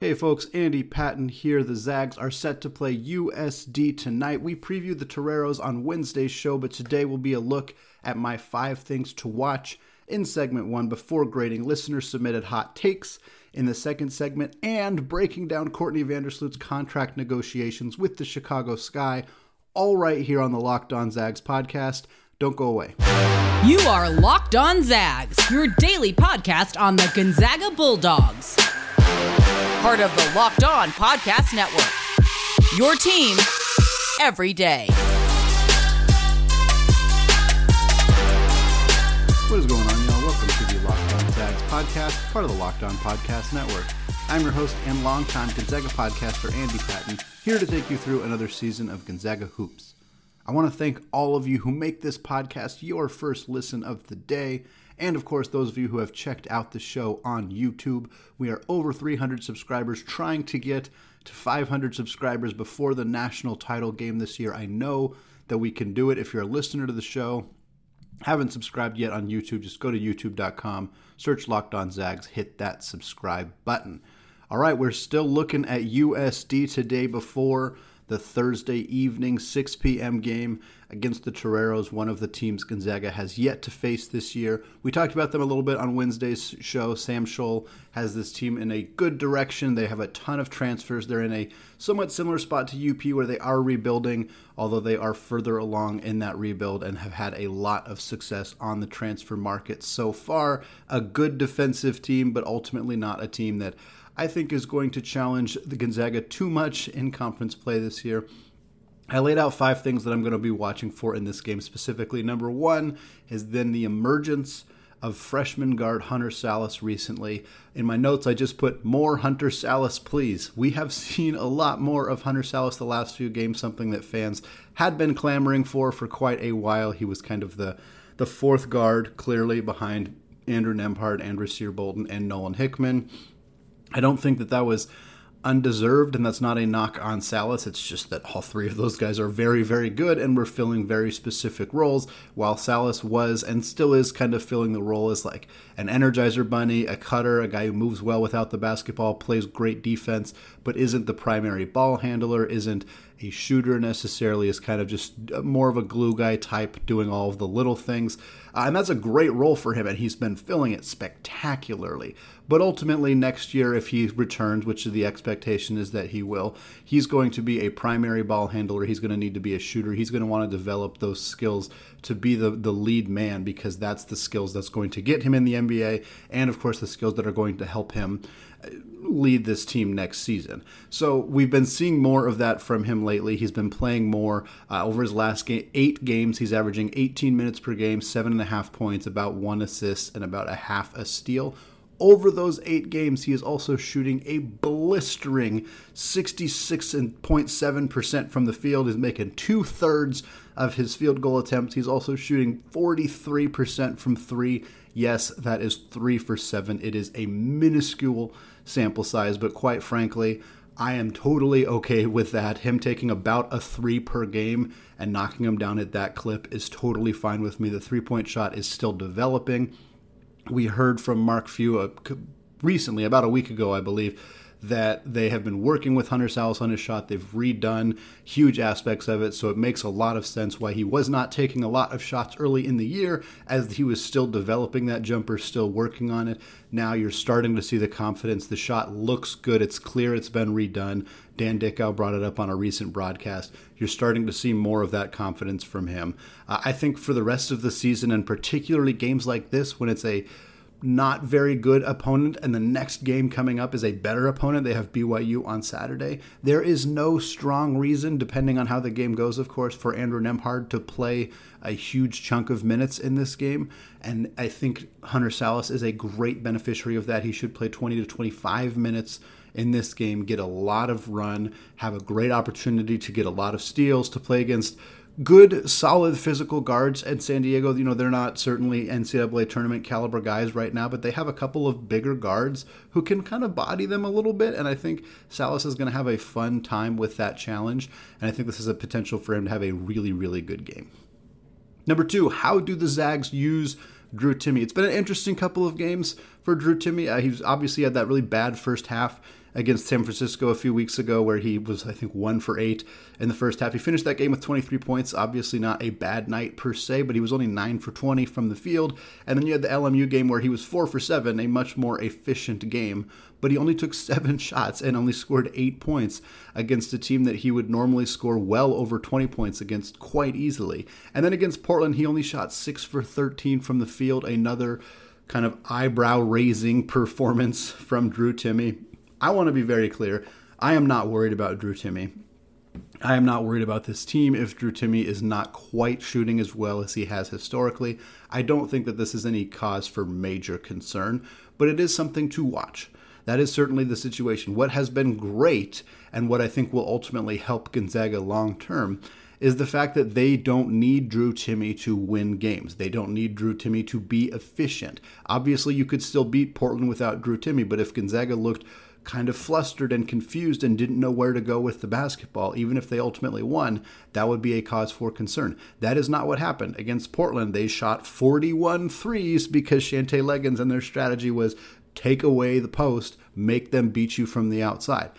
Hey folks, Andy Patton here. The Zags are set to play USD tonight. We previewed the Toreros on Wednesday's show, but today will be a look at my five things to watch in segment one before grading listener submitted hot takes in the second segment and breaking down Courtney Vandersloot's contract negotiations with the Chicago Sky, all right here on the Locked On Zags podcast. Don't go away. You are Locked On Zags, your daily podcast on the Gonzaga Bulldogs part of the Locked On Podcast Network. Your team every day. What is going on, y'all? Welcome to the Locked On Zags podcast, part of the Locked On Podcast Network. I'm your host and longtime Gonzaga podcaster, Andy Patton, here to take you through another season of Gonzaga Hoops. I want to thank all of you who make this podcast your first listen of the day and of course, those of you who have checked out the show on YouTube. We are over 300 subscribers, trying to get to 500 subscribers before the national title game this year. I know that we can do it. If you're a listener to the show, haven't subscribed yet on YouTube, just go to youtube.com, search Locked On Zags, hit that subscribe button. All right, we're still looking at USD today before the Thursday evening 6 p.m. game against the Toreros, one of the teams Gonzaga has yet to face this year. We talked about them a little bit on Wednesday's show. Sam Scholl has this team in a good direction. They have a ton of transfers. They're in a somewhat similar spot to UP where they are rebuilding, although they are further along in that rebuild and have had a lot of success on the transfer market so far. A good defensive team, but ultimately not a team that I think is going to challenge the Gonzaga too much in conference play this year. I laid out five things that I'm going to be watching for in this game specifically. Number one is then the emergence of freshman guard Hunter Sallis recently. In my notes, I just put more Hunter Sallis, please. We have seen a lot more of Hunter Sallis the last few games, something that fans had been clamoring for for quite a while. He was kind of the the fourth guard, clearly behind Andrew Nembhard, Andrew Bolton, and Nolan Hickman. I don't think that that was undeserved, and that's not a knock on Sallis. It's just that all three of those guys are very, very good and were filling very specific roles, while Sallis was and still is kind of filling the role as like an energizer bunny, a cutter, a guy who moves well without the basketball, plays great defense, but isn't the primary ball handler, isn't a shooter necessarily, is kind of just more of a glue guy type, doing all of the little things. Uh, and that's a great role for him, and he's been filling it spectacularly. But ultimately, next year, if he returns, which the expectation is that he will, he's going to be a primary ball handler. He's going to need to be a shooter. He's going to want to develop those skills to be the, the lead man because that's the skills that's going to get him in the NBA, and of course, the skills that are going to help him uh, lead this team next season. So we've been seeing more of that from him lately. He's been playing more uh, over his last game, eight games. He's averaging 18 minutes per game, seven and a half points, about one assist, and about a half a steal over those eight games, he is also shooting a blistering 66.7% from the field. He's making two thirds of his field goal attempts. He's also shooting 43% from three. Yes, that is three for seven. It is a minuscule sample size, but quite frankly, I am totally okay with that. Him taking about a three per game and knocking him down at that clip is totally fine with me. The three point shot is still developing we heard from Mark Few uh, recently, about a week ago, I believe, that they have been working with Hunter Sallis on his shot. They've redone huge aspects of it, so it makes a lot of sense why he was not taking a lot of shots early in the year as he was still developing that jumper, still working on it. Now you're starting to see the confidence. The shot looks good. It's clear it's been redone. Dan Dickau brought it up on a recent broadcast. You're starting to see more of that confidence from him. Uh, I think for the rest of the season, and particularly games like this, when it's a not very good opponent, and the next game coming up is a better opponent. They have BYU on Saturday. There is no strong reason, depending on how the game goes, of course, for Andrew Nembhard to play a huge chunk of minutes in this game. And I think Hunter Sallis is a great beneficiary of that. He should play 20 to 25 minutes in this game, get a lot of run, have a great opportunity to get a lot of steals, to play against good, solid physical guards at San Diego. You know, they're not certainly NCAA tournament caliber guys right now, but they have a couple of bigger guards who can kind of body them a little bit. And I think Sallis is going to have a fun time with that challenge. And I think this is a potential for him to have a really, really good game. Number two, how do the Zags use Drew Timme? It's been an interesting couple of games for Drew Timme. Uh, he's obviously had that really bad first half against San Francisco a few weeks ago, where he was, I think, one for eight in the first half. He finished that game with 23 points. Obviously, not a bad night per se, but he was only nine for 20 from the field. And then you had the LMU game where he was four for seven, a much more efficient game. But he only took seven shots and only scored eight points against a team that he would normally score well over 20 points against quite easily. And then against Portland, he only shot six for 13 from the field, another kind of eyebrow raising performance from Drew Timme. I want to be very clear. I am not worried about Drew Timme. I am not worried about this team if Drew Timme is not quite shooting as well as he has historically. I don't think that this is any cause for major concern, but it is something to watch. That is certainly the situation. What has been great and what I think will ultimately help Gonzaga long term is the fact that they don't need Drew Timme to win games. They don't need Drew Timme to be efficient. Obviously, you could still beat Portland without Drew Timme, but if Gonzaga looked kind of flustered and confused and didn't know where to go with the basketball, even if they ultimately won, that would be a cause for concern. That is not what happened. Against Portland, they shot 41 threes because Shantay Legans and their strategy was take away the post, make them beat you from the outside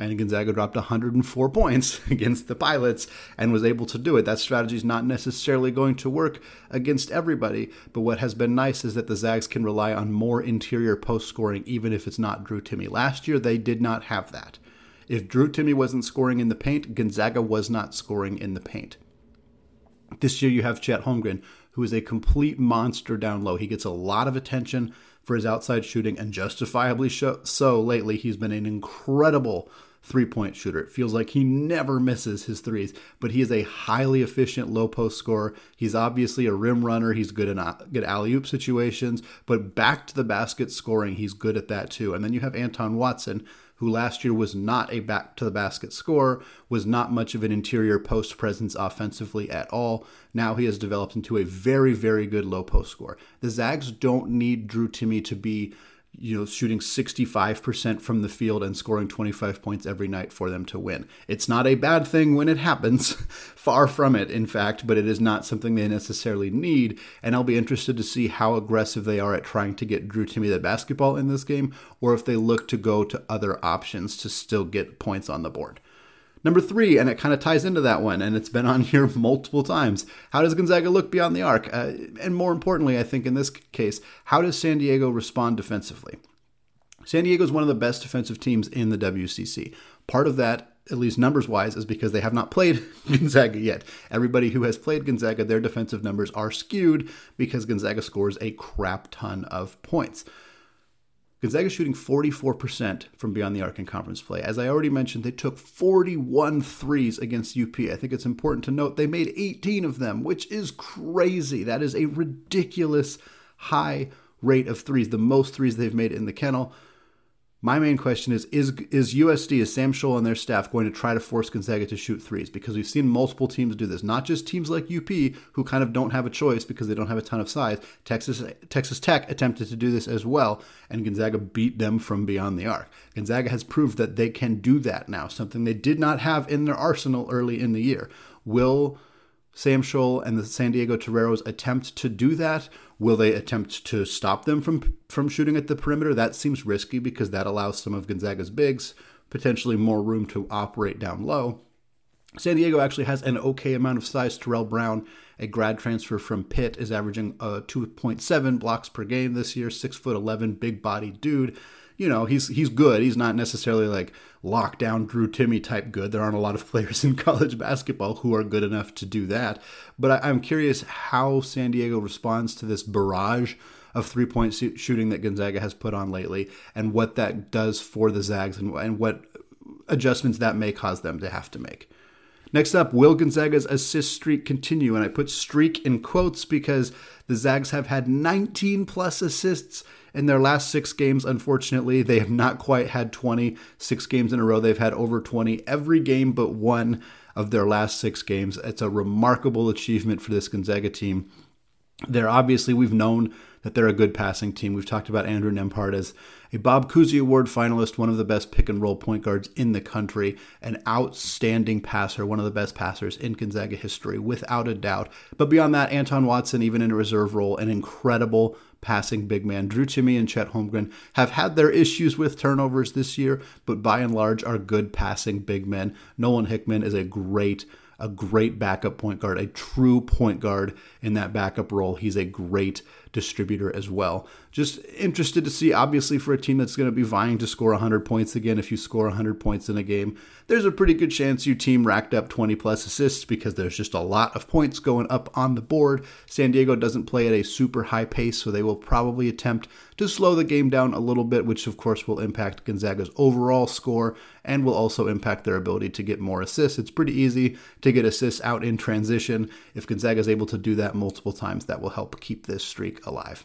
and Gonzaga dropped 104 points against the Pilots and was able to do it. That strategy is not necessarily going to work against everybody, but what has been nice is that the Zags can rely on more interior post scoring, even if it's not Drew Timme. Last year, they did not have that. If Drew Timme wasn't scoring in the paint, Gonzaga was not scoring in the paint. This year, you have Chet Holmgren, who is a complete monster down low. He gets a lot of attention for his outside shooting, and justifiably so lately. He's been an incredible three point shooter. It feels like he never misses his threes, but he is a highly efficient low post scorer. He's obviously a rim runner. He's good in uh, good alley oop situations, but back to the basket scoring, he's good at that too. And then you have Anton Watson, who last year was not a back to the basket scorer, was not much of an interior post presence offensively at all. Now he has developed into a very, very good low post scorer. The Zags don't need Drew Timme to be you know, shooting 65% from the field and scoring 25 points every night for them to win. It's not a bad thing when it happens, far from it, in fact, but it is not something they necessarily need. And I'll be interested to see how aggressive they are at trying to get Drew Timme the basketball in this game, or if they look to go to other options to still get points on the board. Number three, and it kind of ties into that one, and it's been on here multiple times. How does Gonzaga look beyond the arc? Uh, and more importantly, I think in this case, how does San Diego respond defensively? San Diego is one of the best defensive teams in the WCC. Part of that, at least numbers wise, is because they have not played Gonzaga yet. Everybody who has played Gonzaga, their defensive numbers are skewed because Gonzaga scores a crap ton of points. Gonzaga shooting 44% from beyond the arc in conference play. As I already mentioned, they took 41 threes against UP. I think it's important to note they made 18 of them, which is crazy. That is a ridiculous high rate of threes, the most threes they've made in the kennel. My main question is is is USD is Sam Scholl and their staff going to try to force Gonzaga to shoot threes because we've seen multiple teams do this, not just teams like UP who kind of don't have a choice because they don't have a ton of size. Texas Texas Tech attempted to do this as well and Gonzaga beat them from beyond the arc. Gonzaga has proved that they can do that now, something they did not have in their arsenal early in the year. Will Sam Scholl and the San Diego Toreros attempt to do that Will they attempt to stop them from from shooting at the perimeter? That seems risky because that allows some of Gonzaga's bigs potentially more room to operate down low. San Diego actually has an okay amount of size. Terrell Brown, a grad transfer from Pitt, is averaging uh, 2.7 blocks per game this year. Six foot 11, big body dude you know, he's he's good. He's not necessarily like lockdown Drew Timme type good. There aren't a lot of players in college basketball who are good enough to do that. But I, am curious how San Diego responds to this barrage of three point shooting that Gonzaga has put on lately, and what that does for the Zags, and, and what adjustments that may cause them to have to make. Next up, will Gonzaga's assist streak continue? And I put streak in quotes because the Zags have had 19 plus assists in their last six games, unfortunately, they have not quite had 20. Six games in a row, they've had over 20 every game but one of their last six games. It's a remarkable achievement for this Gonzaga team. They're obviously, we've known that they're a good passing team. We've talked about Andrew Nembhard as, a Bob Cousy Award finalist, one of the best pick and roll point guards in the country, an outstanding passer, one of the best passers in Gonzaga history, without a doubt. But beyond that, Anton Watson, even in a reserve role, an incredible passing big man. Drew Timme and Chet Holmgren have had their issues with turnovers this year, but by and large are good passing big men. Nolan Hickman is a great a great backup point guard, a true point guard in that backup role. He's a great distributor as well. Just interested to see, obviously, for a team that's going to be vying to score 100 points again, if you score 100 points in a game, there's a pretty good chance your team racked up 20 plus assists because there's just a lot of points going up on the board. San Diego doesn't play at a super high pace, so they will probably attempt to slow the game down a little bit, which of course will impact Gonzaga's overall score and will also impact their ability to get more assists. It's pretty easy to get assists out in transition. If Gonzaga is able to do that multiple times, that will help keep this streak alive.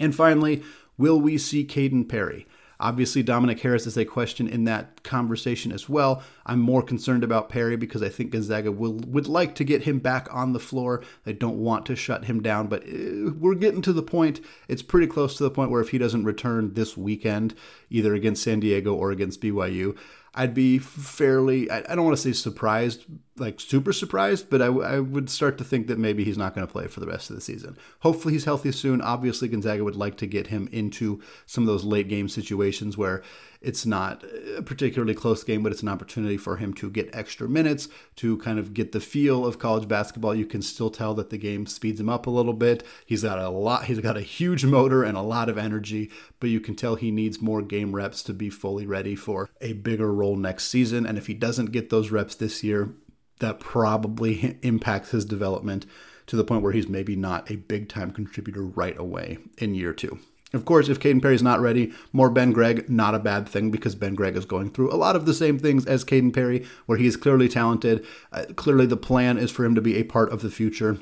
And finally, will we see Kaden Perry? Obviously, Dominic Harris is a question in that conversation as well. I'm more concerned about Perry because I think Gonzaga will would like to get him back on the floor. They don't want to shut him down, but uh, we're getting to the point. It's pretty close to the point where if he doesn't return this weekend, either against San Diego or against BYU, I'd be fairly, I, don't want to say surprised, like super surprised, but I, I would start to think that maybe he's not going to play for the rest of the season. Hopefully he's healthy soon. Obviously, Gonzaga would like to get him into some of those late game situations where it's not a particularly close game, but it's an opportunity for him to get extra minutes, to kind of get the feel of college basketball. You can still tell that the game speeds him up a little bit. He's got a lot, he's got a huge motor and a lot of energy, but you can tell he needs more game reps to be fully ready for a bigger role next season. And if he doesn't get those reps this year, that probably impacts his development to the point where he's maybe not a big time contributor right away in year two. Of course, if Kaden Perry's not ready, more Ben Gregg, not a bad thing because Ben Gregg is going through a lot of the same things as Kaden Perry, where he is clearly talented. Uh, clearly, the plan is for him to be a part of the future.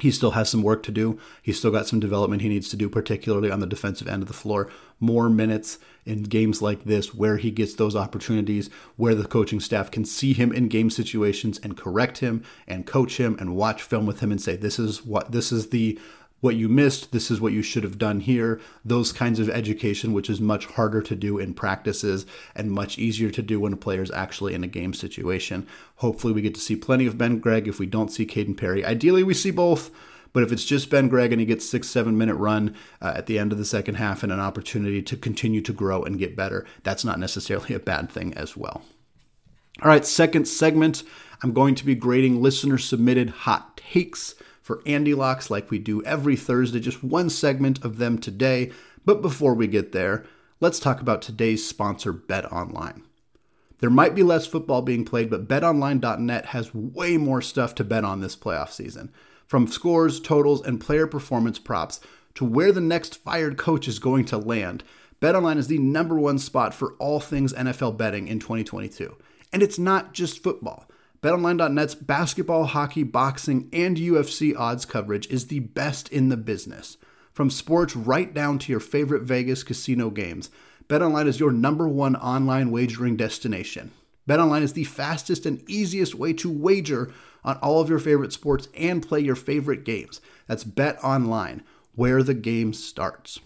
He still has some work to do. He's still got some development he needs to do, particularly on the defensive end of the floor. More minutes in games like this where he gets those opportunities, where the coaching staff can see him in game situations and correct him and coach him and watch film with him and say, this is what this is the what you missed, this is what you should have done here, those kinds of education, which is much harder to do in practices and much easier to do when a player is actually in a game situation. Hopefully, we get to see plenty of Ben Gregg if we don't see Kaden Perry. Ideally, we see both. But if it's just Ben Gregg and he gets six, seven minute run uh, at the end of the second half and an opportunity to continue to grow and get better, that's not necessarily a bad thing as well. All right, second segment, I'm going to be grading listener submitted hot takes for Andy Locks like we do every Thursday, just one segment of them today. But before we get there, let's talk about today's sponsor, Bet Online. There might be less football being played, but betonline.net has way more stuff to bet on this playoff season. From scores, totals, and player performance props to where the next fired coach is going to land, BetOnline is the number one spot for all things NFL betting in 2022. And it's not just football. BetOnline.net's basketball, hockey, boxing, and UFC odds coverage is the best in the business. From sports right down to your favorite Vegas casino games, BetOnline is your number one online wagering destination. BetOnline is the fastest and easiest way to wager on all of your favorite sports and play your favorite games. That's BetOnline, where the game starts.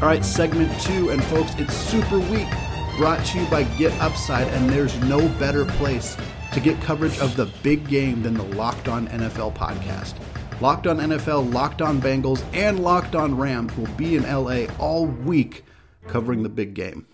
All right, segment two, and folks, it's Super Week brought to you by Get Upside, and there's no better place to get coverage of the big game than the Locked On NFL podcast. Locked On NFL, Locked On Bengals, and Locked On Rams will be in LA all week covering the big game.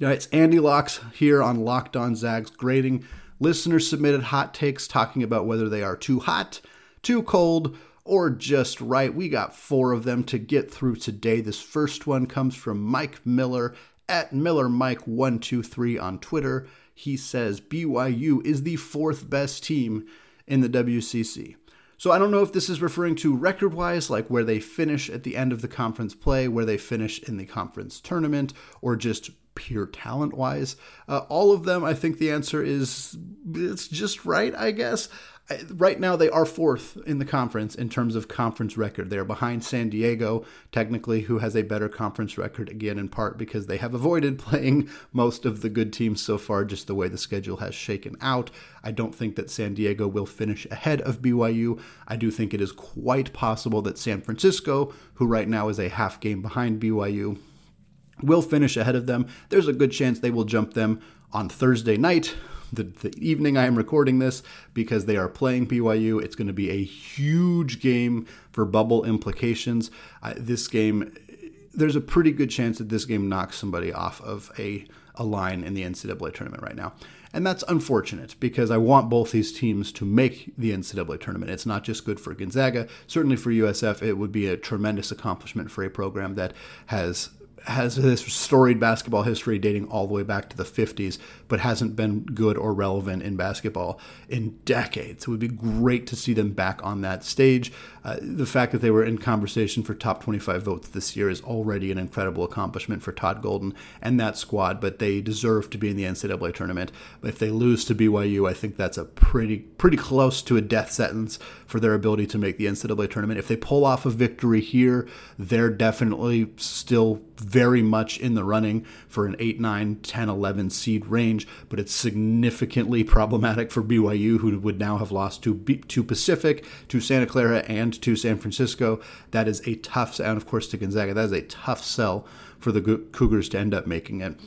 All right, it's Andy Locks here on Locked On Zags grading listener submitted hot takes talking about whether they are too hot, too cold, or just right. We got four of them to get through today. This first one comes from Mike Miller at Miller Mike 123 on Twitter. He says BYU is the fourth best team in the WCC. So I don't know if this is referring to record wise, like where they finish at the end of the conference play, where they finish in the conference tournament, or just pure talent wise. Uh, all of them, I think the answer is it's just right, I guess. Right now they are fourth in the conference in terms of conference record. They're behind San Diego, technically, who has a better conference record, again, in part because they have avoided playing most of the good teams so far, just the way the schedule has shaken out. I don't think that San Diego will finish ahead of BYU. I do think it is quite possible that San Francisco, who right now is a half game behind BYU, will finish ahead of them. There's a good chance they will jump them on Thursday night, the, the evening I am recording this, because they are playing BYU. It's going to be a huge game for bubble implications. This game, there's a pretty good chance that this game knocks somebody off of a, a line in the NCAA tournament right now. And that's unfortunate because I want both these teams to make the NCAA tournament. It's not just good for Gonzaga. Certainly for USF, it would be a tremendous accomplishment for a program that has has this storied basketball history dating all the way back to the 50s, but hasn't been good or relevant in basketball in decades. It would be great to see them back on that stage. Uh, the fact that they were in conversation for top 25 votes this year is already an incredible accomplishment for Todd Golden and that squad, but they deserve to be in the NCAA tournament. If they lose to BYU, I think that's a pretty pretty close to a death sentence for their ability to make the NCAA tournament. If they pull off a victory here, they're definitely still very much in the running for an 8, 9, 10, 11 seed range, but it's significantly problematic for BYU, who would now have lost to, to Pacific, to Santa Clara, and to San Francisco. That is a tough, and of course to Gonzaga, that is a tough sell for the Cougars to end up making it.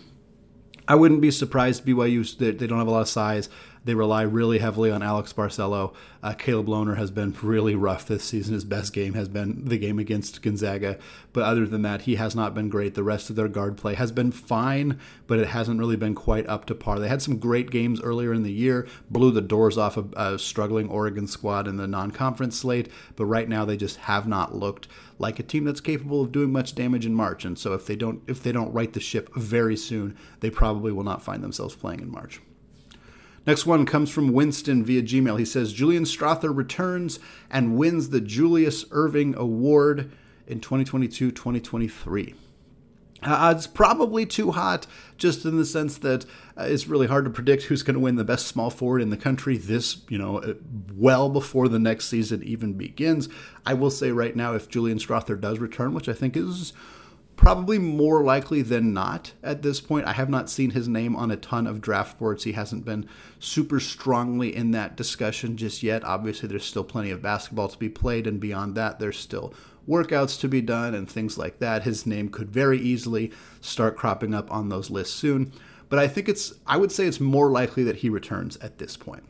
I wouldn't be surprised BYU they don't have a lot of size. They rely really heavily on Alex Barcelo. Uh, Caleb Lohner has been really rough this season. His best game has been the game against Gonzaga. But other than that, he has not been great. The rest of their guard play has been fine, but it hasn't really been quite up to par. They had some great games earlier in the year, blew the doors off a, a struggling Oregon squad in the non conference slate, but right now they just have not looked like a team that's capable of doing much damage in March. And so if they don't if they don't right the ship very soon, they probably will not find themselves playing in March. Next one comes from Winston via Gmail. He says Julian Strawther returns and wins the Julius Erving Award in 2022 2023. Uh, it's probably too hot, just in the sense that uh, it's really hard to predict who's going to win the best small forward in the country. This, you know, uh, well before the next season even begins. I will say right now, if Julian Strawther does return, which I think is probably more likely than not at this point. I have not seen his name on a ton of draft boards. He hasn't been super strongly in that discussion just yet. Obviously, there's still plenty of basketball to be played, and beyond that, there's still workouts to be done and things like that. His name could very easily start cropping up on those lists soon. But I think it's, I would say it's more likely that he returns at this point.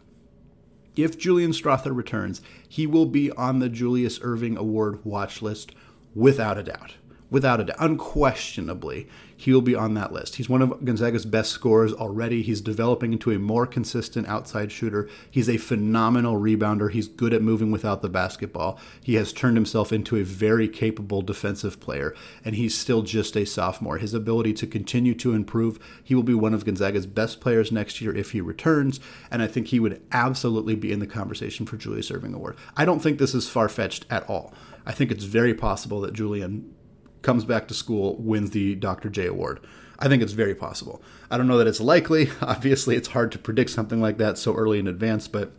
If Julian Strawther returns, he will be on the Julius Erving Award watch list without a doubt without a doubt, unquestionably, he will be on that list. He's one of Gonzaga's best scorers already. He's developing into a more consistent outside shooter. He's a phenomenal rebounder. He's good at moving without the basketball. He has turned himself into a very capable defensive player, and he's still just a sophomore. His ability to continue to improve, he will be one of Gonzaga's best players next year if he returns, and I think he would absolutely be in the conversation for Julius Erving Award. I don't think this is far fetched at all. I think it's very possible that Julian comes back to school, wins the Dr. J award. I think it's very possible. I don't know that it's likely. Obviously, it's hard to predict something like that so early in advance, but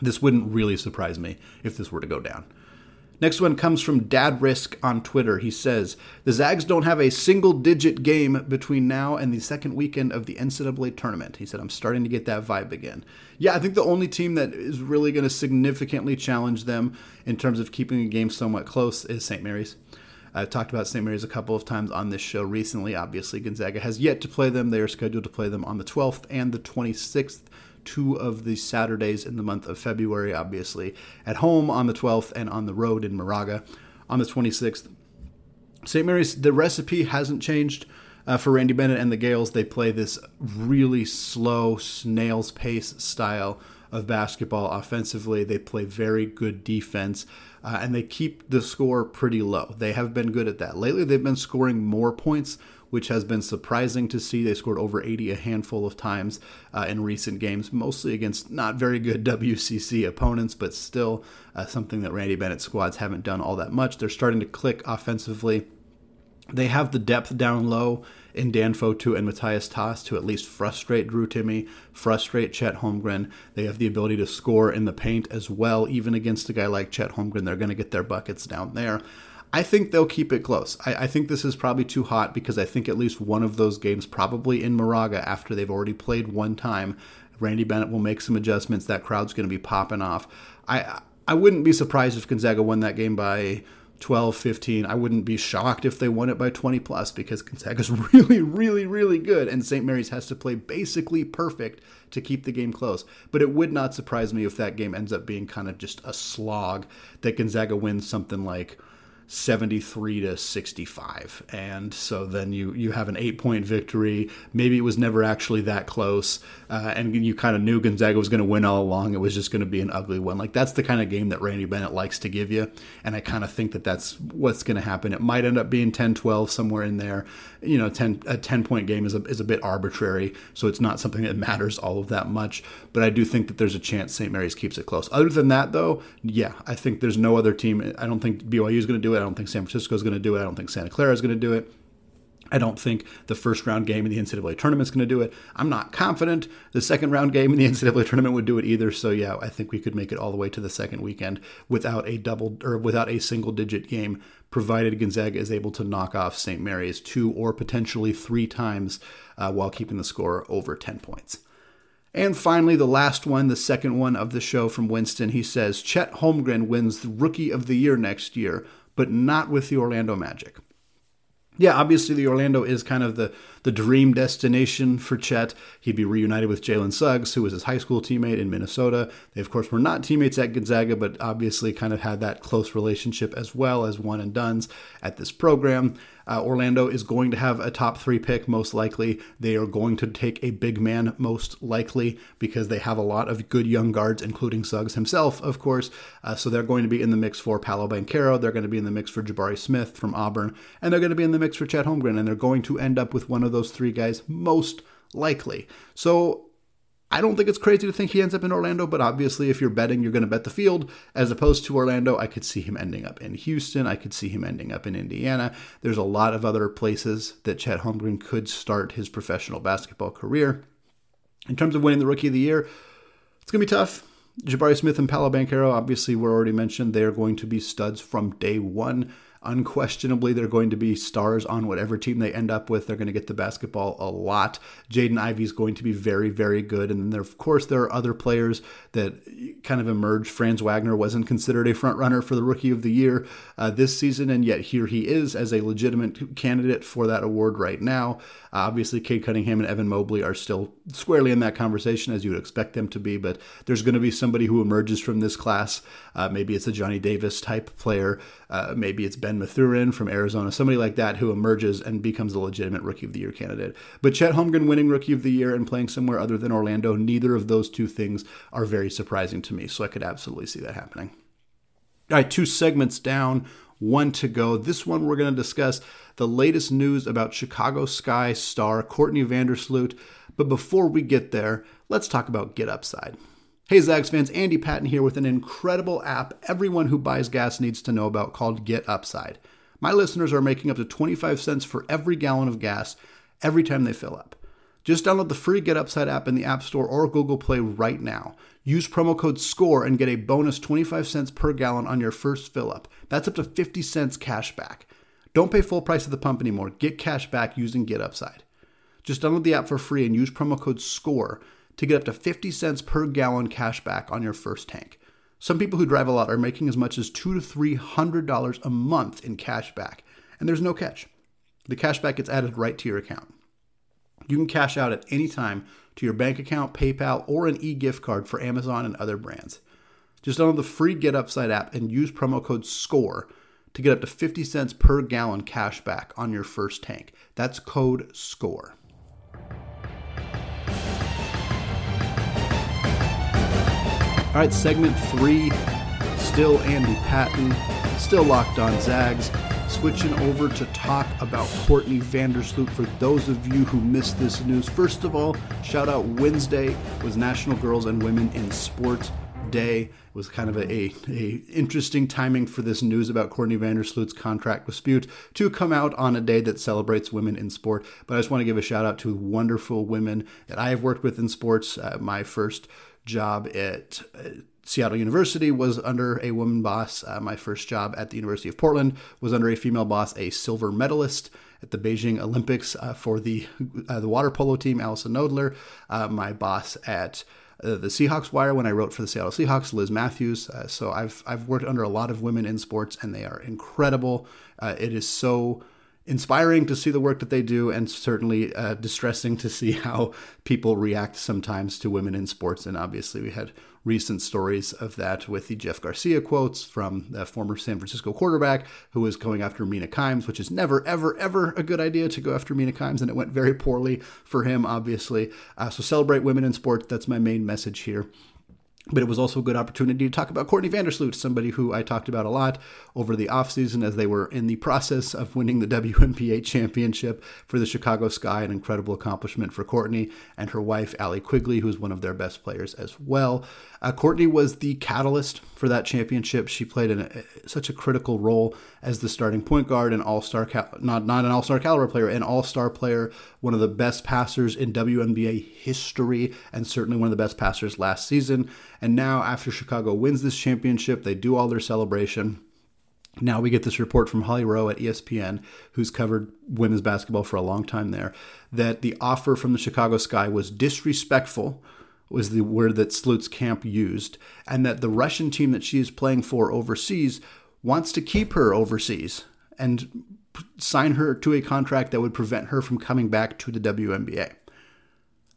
this wouldn't really surprise me if this were to go down. Next one comes from Dad Risk on Twitter. He says, The Zags don't have a single digit game between now and the second weekend of the NCAA tournament. He said, I'm starting to get that vibe again. Yeah, I think the only team that is really going to significantly challenge them in terms of keeping a game somewhat close is St. Mary's. I've talked about St. Mary's a couple of times on this show recently. Obviously, Gonzaga has yet to play them. They are scheduled to play them on the 12th and the 26th, two of the Saturdays in the month of February, obviously, at home on the 12th and on the road in Moraga on the 26th. St. Mary's, the recipe hasn't changed. Uh, for Randy Bennett and the Gaels, they play this really slow, snail's pace style of basketball offensively. They play very good defense uh, and they keep the score pretty low. They have been good at that. Lately, they've been scoring more points, which has been surprising to see. They scored over 80 a handful of times uh, in recent games, mostly against not very good WCC opponents, but still uh, something that Randy Bennett squads haven't done all that much. They're starting to click offensively. They have the depth down low in Dan Fotu and Matthias Tass to at least frustrate Drew Timme, frustrate Chet Holmgren. They have the ability to score in the paint as well, even against a guy like Chet Holmgren. They're going to get their buckets down there. I think they'll keep it close. I, I, think this is probably too hot because I think at least one of those games, probably in Moraga, after they've already played one time, Randy Bennett will make some adjustments. That crowd's going to be popping off. I I wouldn't be surprised if Gonzaga won that game by 12, 15. I wouldn't be shocked if they won it by 20 plus because Gonzaga's really, really, really good, and St. Mary's has to play basically perfect to keep the game close. But it would not surprise me if that game ends up being kind of just a slog that Gonzaga wins something like 73 to 65 and so then you you have an eight point victory. Maybe it was never actually that close uh, and you kind of knew gonzaga was going to win all along. It was just going to be an ugly one. Like that's the kind of game that randy bennett likes to give you and i kind of think that that's what's going to happen. It might end up being 10 12 somewhere in there. You know 10 a 10 point game is a, is a bit arbitrary so it's not something that matters all of that much but i do think that there's a chance st mary's keeps it close. Other than that though yeah i think there's no other team. I don't think byu is going to do it I don't think San Francisco is going to do it. I don't think Santa Clara is going to do it. I don't think the first round game in the NCAA tournament is going to do it. I'm not confident the second round game in the NCAA tournament would do it either. So yeah, I think we could make it all the way to the second weekend without a double or without a single digit game, provided Gonzaga is able to knock off St. Mary's two or potentially three times uh, while keeping the score over 10 points. And finally, the last one, the second one of the show from Winston, he says Chet Holmgren wins the Rookie of the Year next year but not with the Orlando Magic. Yeah, obviously the Orlando is kind of the the dream destination for Chet. He'd be reunited with Jalen Suggs, who was his high school teammate in Minnesota. They, of course, were not teammates at Gonzaga, but obviously kind of had that close relationship as well as one and duns at this program. Uh, Orlando is going to have a top three pick, most likely. They are going to take a big man, most likely, because they have a lot of good young guards, including Suggs himself, of course. Uh, so they're going to be in the mix for Paolo Banchero. They're going to be in the mix for Jabari Smith from Auburn. And they're going to be in the mix for Chet Holmgren. And they're going to end up with one of those three guys, most likely. So I don't think it's crazy to think he ends up in Orlando, but obviously, if you're betting, you're going to bet the field as opposed to Orlando. I could see him ending up in Houston. I could see him ending up in Indiana. There's a lot of other places that Chet Holmgren could start his professional basketball career. In terms of winning the Rookie of the Year, it's going to be tough. Jabari Smith and Paolo Banchero, obviously, were already mentioned. They are going to be studs from day one. Unquestionably, they're going to be stars on whatever team they end up with. They're going to get the basketball a lot. Jaden Ivey is going to be very, very good. And then, there, of course, there are other players that kind of emerged. Franz Wagner wasn't considered a front runner for the Rookie of the Year uh, this season, and yet here he is as a legitimate candidate for that award right now. Uh, obviously, Cade Cunningham and Evan Mobley are still squarely in that conversation, as you would expect them to be. But there's going to be somebody who emerges from this class. Uh, maybe it's a Johnny Davis type player. Uh, maybe it's Ben Mathurin from Arizona, somebody like that who emerges and becomes a legitimate Rookie of the Year candidate. But Chet Holmgren winning Rookie of the Year and playing somewhere other than Orlando, neither of those two things are very surprising to me. So I could absolutely see that happening. All right, two segments down, one to go. This one we're going to discuss the latest news about Chicago Sky star Courtney Vandersloot. But before we get there, let's talk about Get Upside. Hey Zags fans, Andy Patton here with an incredible app everyone who buys gas needs to know about called Get Upside. My listeners are making up to 25 cents for every gallon of gas every time they fill up. Just download the free Get Upside app in the App Store or Google Play right now. Use promo code SCORE and get a bonus 25 cents per gallon on your first fill up. That's up to 50 cents cash back. Don't pay full price at the pump anymore. Get cash back using Get Upside. Just download the app for free and use promo code SCORE to get up to 50 cents per gallon cash back on your first tank. Some people who drive a lot are making as much as two to three hundred dollars a month in cash back, and there's no catch. The cash back gets added right to your account. You can cash out at any time to your bank account, PayPal, or an e-gift card for Amazon and other brands. Just download the free Get Upside app and use promo code SCORE to get up to 50 cents per gallon cash back on your first tank. That's code SCORE. All right, segment three, still Andy Patton, still locked on Zags. Switching over to talk about Courtney Vandersloot for those of you who missed this news. First of all, shout out Wednesday was National Girls and Women in Sports day. It was kind of a, a, a, interesting timing for this news about Courtney Vandersloot's contract dispute to come out on a day that celebrates women in sport. But I just want to give a shout out to wonderful women that I have worked with in sports. Uh, my first job at uh, Seattle University was under a woman boss. Uh, my first job at the University of Portland was under a female boss, a silver medalist at the Beijing Olympics uh, for the uh, the water polo team, Allison Nodler. Uh, my boss at uh, the Seahawks Wire when I wrote for the Seattle Seahawks, Liz Matthews. So I've I've worked under a lot of women in sports, and they are incredible. It is so inspiring to see the work that they do, and certainly distressing to see how people react sometimes to women in sports. And obviously, we had recent stories of that with the Jeff Garcia quotes from the former San Francisco quarterback who was going after Mina Kimes, which is never, ever, ever a good idea to go after Mina Kimes, and it went very poorly for him, obviously. Uh, so celebrate women in sports. That's my main message here. But it was also a good opportunity to talk about Courtney Vandersloot, somebody who I talked about a lot over the offseason as they were in the process of winning the WNBA championship for the Chicago Sky, an incredible accomplishment for Courtney and her wife, Allie Quigley, who's one of their best players as well. Uh, Courtney was the catalyst for that championship. She played in a, such a critical role as the starting point guard, an all-star, not not an all-star caliber player, an all-star player, one of the best passers in WNBA history, and certainly one of the best passers last season. And now, after Chicago wins this championship, they do all their celebration. Now we get this report from Holly Rowe at ESPN, who's covered women's basketball for a long time there, that the offer from the Chicago Sky was disrespectful was the word that Sloot's camp used, and that the Russian team that she is playing for overseas wants to keep her overseas and sign her to a contract that would prevent her from coming back to the WNBA.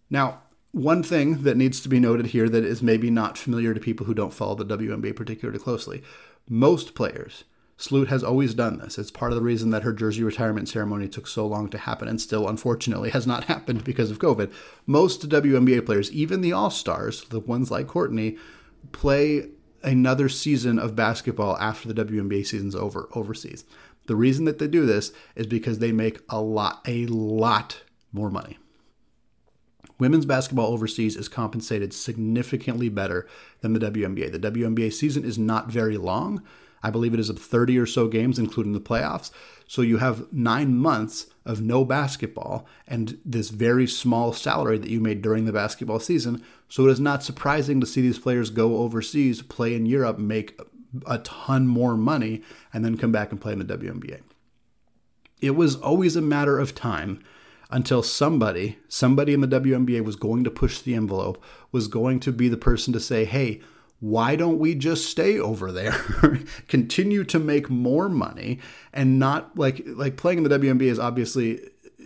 Now, one thing that needs to be noted here that is maybe not familiar to people who don't follow the WNBA particularly closely most players Sloot has always done this. It's part of the reason that her jersey retirement ceremony took so long to happen and still, unfortunately, has not happened because of COVID. Most WNBA players, even the All Stars, the ones like Courtney, play another season of basketball after the WNBA season's over overseas. The reason that they do this is because they make a lot, a lot more money. Women's basketball overseas is compensated significantly better than the WNBA. The WNBA season is not very long, I believe it is of 30 or so games, including the playoffs. So you have nine months of no basketball and this very small salary that you made during the basketball season. So it is not surprising to see these players go overseas, play in Europe, make a ton more money, and then come back and play in the WNBA. It was always a matter of time until somebody, somebody in the WNBA was going to push the envelope, was going to be the person to say, hey, why don't we just stay over there continue to make more money and not like like playing in the WNBA is obviously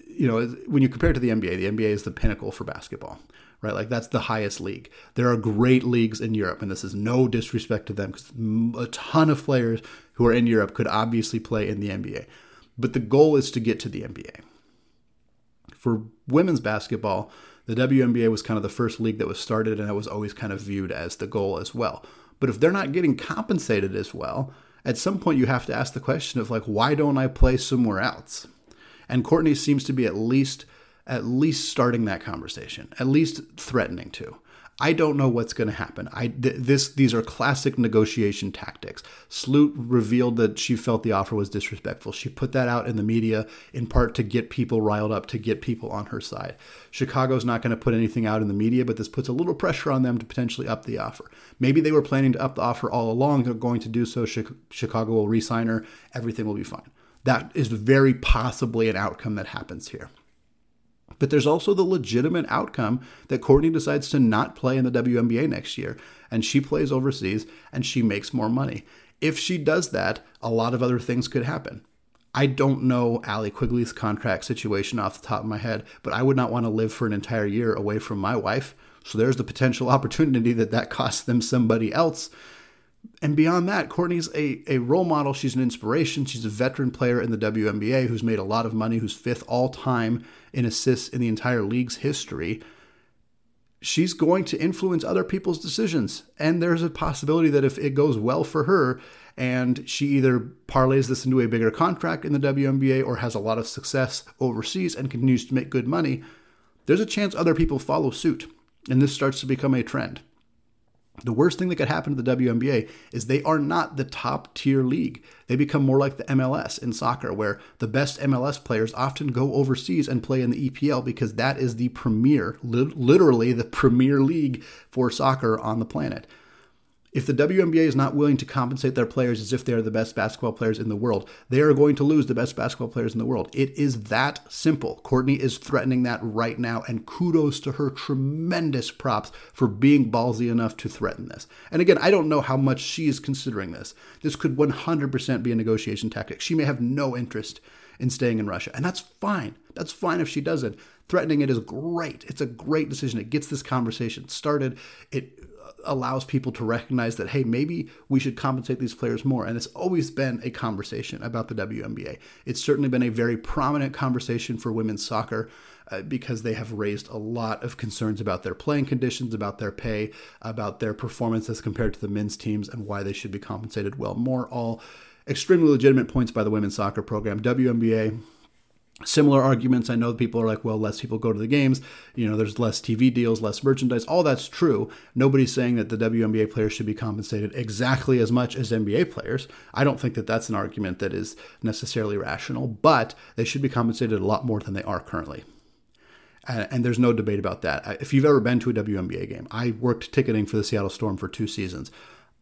you know when you compare it to the NBA the NBA is the pinnacle for basketball right? Like that's the highest league. There are great leagues in Europe and this is no disrespect to them cuz a ton of players who are in Europe could obviously play in the NBA but the goal is to get to the NBA for women's basketball the WNBA was kind of the first league that was started, and it was always kind of viewed as the goal as well. But if they're not getting compensated as well, at some point you have to ask the question of like, why don't I play somewhere else? And Courtney seems to be at least at least starting that conversation, at least threatening to. I don't know what's going to happen. I th- this these are classic negotiation tactics. Sloot revealed that she felt the offer was disrespectful. She put that out in the media in part to get people riled up, to get people on her side. Chicago's not going to put anything out in the media, but this puts a little pressure on them to potentially up the offer. Maybe they were planning to up the offer all along. They're going to do so. Chicago will re-sign her. Everything will be fine. That is very possibly an outcome that happens here. But there's also the legitimate outcome that Courtney decides to not play in the WNBA next year and she plays overseas and she makes more money. If she does that, a lot of other things could happen. I don't know Allie Quigley's contract situation off the top of my head, but I would not want to live for an entire year away from my wife. So there's the potential opportunity that that costs them somebody else and beyond that, Courtney's a, a role model. She's an inspiration. She's a veteran player in the WNBA who's made a lot of money, who's fifth all time in assists in the entire league's history. She's going to influence other people's decisions. And there's a possibility that if it goes well for her and she either parlays this into a bigger contract in the WNBA or has a lot of success overseas and continues to make good money, there's a chance other people follow suit. And this starts to become a trend. The worst thing that could happen to the WNBA is they are not the top tier league. They become more like the MLS in soccer, where the best MLS players often go overseas and play in the EPL because that is the premier, literally the premier league for soccer on the planet. If the WNBA is not willing to compensate their players as if they are the best basketball players in the world, they are going to lose the best basketball players in the world. It is that simple. Courtney is threatening that right now, and kudos to her. Tremendous props for being ballsy enough to threaten this. And again, I don't know how much she is considering this. This could 100% be a negotiation tactic. She may have no interest in staying in Russia, and that's fine. That's fine if she doesn't. Threatening it is great. It's a great decision. It gets this conversation started. It allows people to recognize that, hey, maybe we should compensate these players more. And it's always been a conversation about the WNBA. It's certainly been a very prominent conversation for women's soccer. Uh, because they have raised a lot of concerns about their playing conditions, about their pay, about their performance as compared to the men's teams, and why they should be compensated well more. All extremely legitimate points by the women's soccer program. WNBA Similar arguments. I know people are like, well, less people go to the games. You know, there's less TV deals, less merchandise. All that's true. Nobody's saying that the WNBA players should be compensated exactly as much as NBA players. I don't think that that's an argument that is necessarily rational, but they should be compensated a lot more than they are currently. And, there's no debate about that. If you've ever been to a WNBA game, I worked ticketing for the Seattle Storm for two seasons.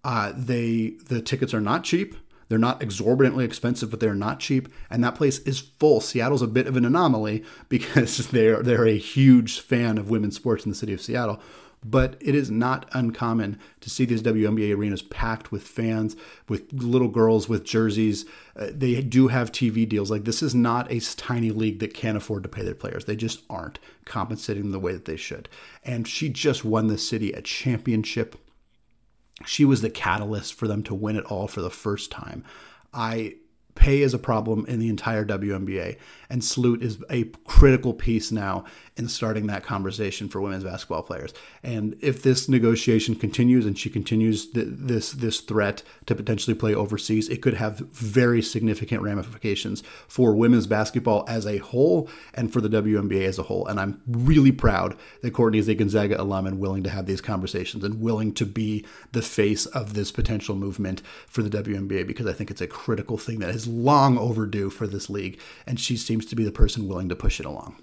Uh, they the tickets are not cheap they're not exorbitantly expensive, but they're not cheap. And that place is full. Seattle's a bit of an anomaly because they're they're a huge fan of women's sports in the city of Seattle. But it is not uncommon to see these WNBA arenas packed with fans, with little girls with jerseys. Uh, they do have TV deals. Like this is not a tiny league that can't afford to pay their players. They just aren't compensating them the way that they should. And she just won the city a championship she was the catalyst for them to win it all for the first time. I pay is a problem in the entire WNBA, and Sloot is a critical piece now in starting that conversation for women's basketball players. And if this negotiation continues and she continues th- this this threat to potentially play overseas, it could have very significant ramifications for women's basketball as a whole and for the WNBA as a whole. And I'm really proud that Courtney is a Gonzaga alum and willing to have these conversations and willing to be the face of this potential movement for the WNBA because I think it's a critical thing that long overdue for this league, and she seems to be the person willing to push it along.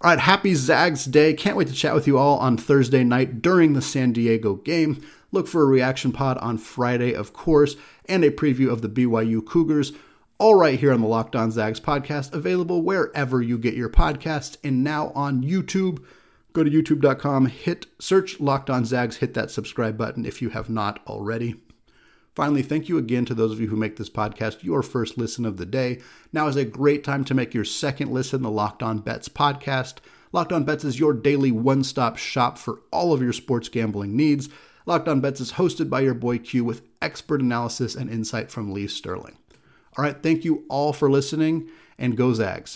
All right, happy Zags Day. Can't wait to chat with you all on Thursday night during the San Diego game. Look for a reaction pod on Friday, of course, and a preview of the BYU Cougars, all right here on the Locked On Zags podcast, available wherever you get your podcasts and now on YouTube. Go to youtube.com, hit search Locked On Zags, hit that subscribe button if you have not already. Finally, thank you again to those of you who make this podcast your first listen of the day. Now is a great time to make your second listen, the Locked On Bets podcast. Locked On Bets is your daily one stop shop for all of your sports gambling needs. Locked On Bets is hosted by your boy Q with expert analysis and insight from Lee Sterling. All right, thank you all for listening, and go Zags.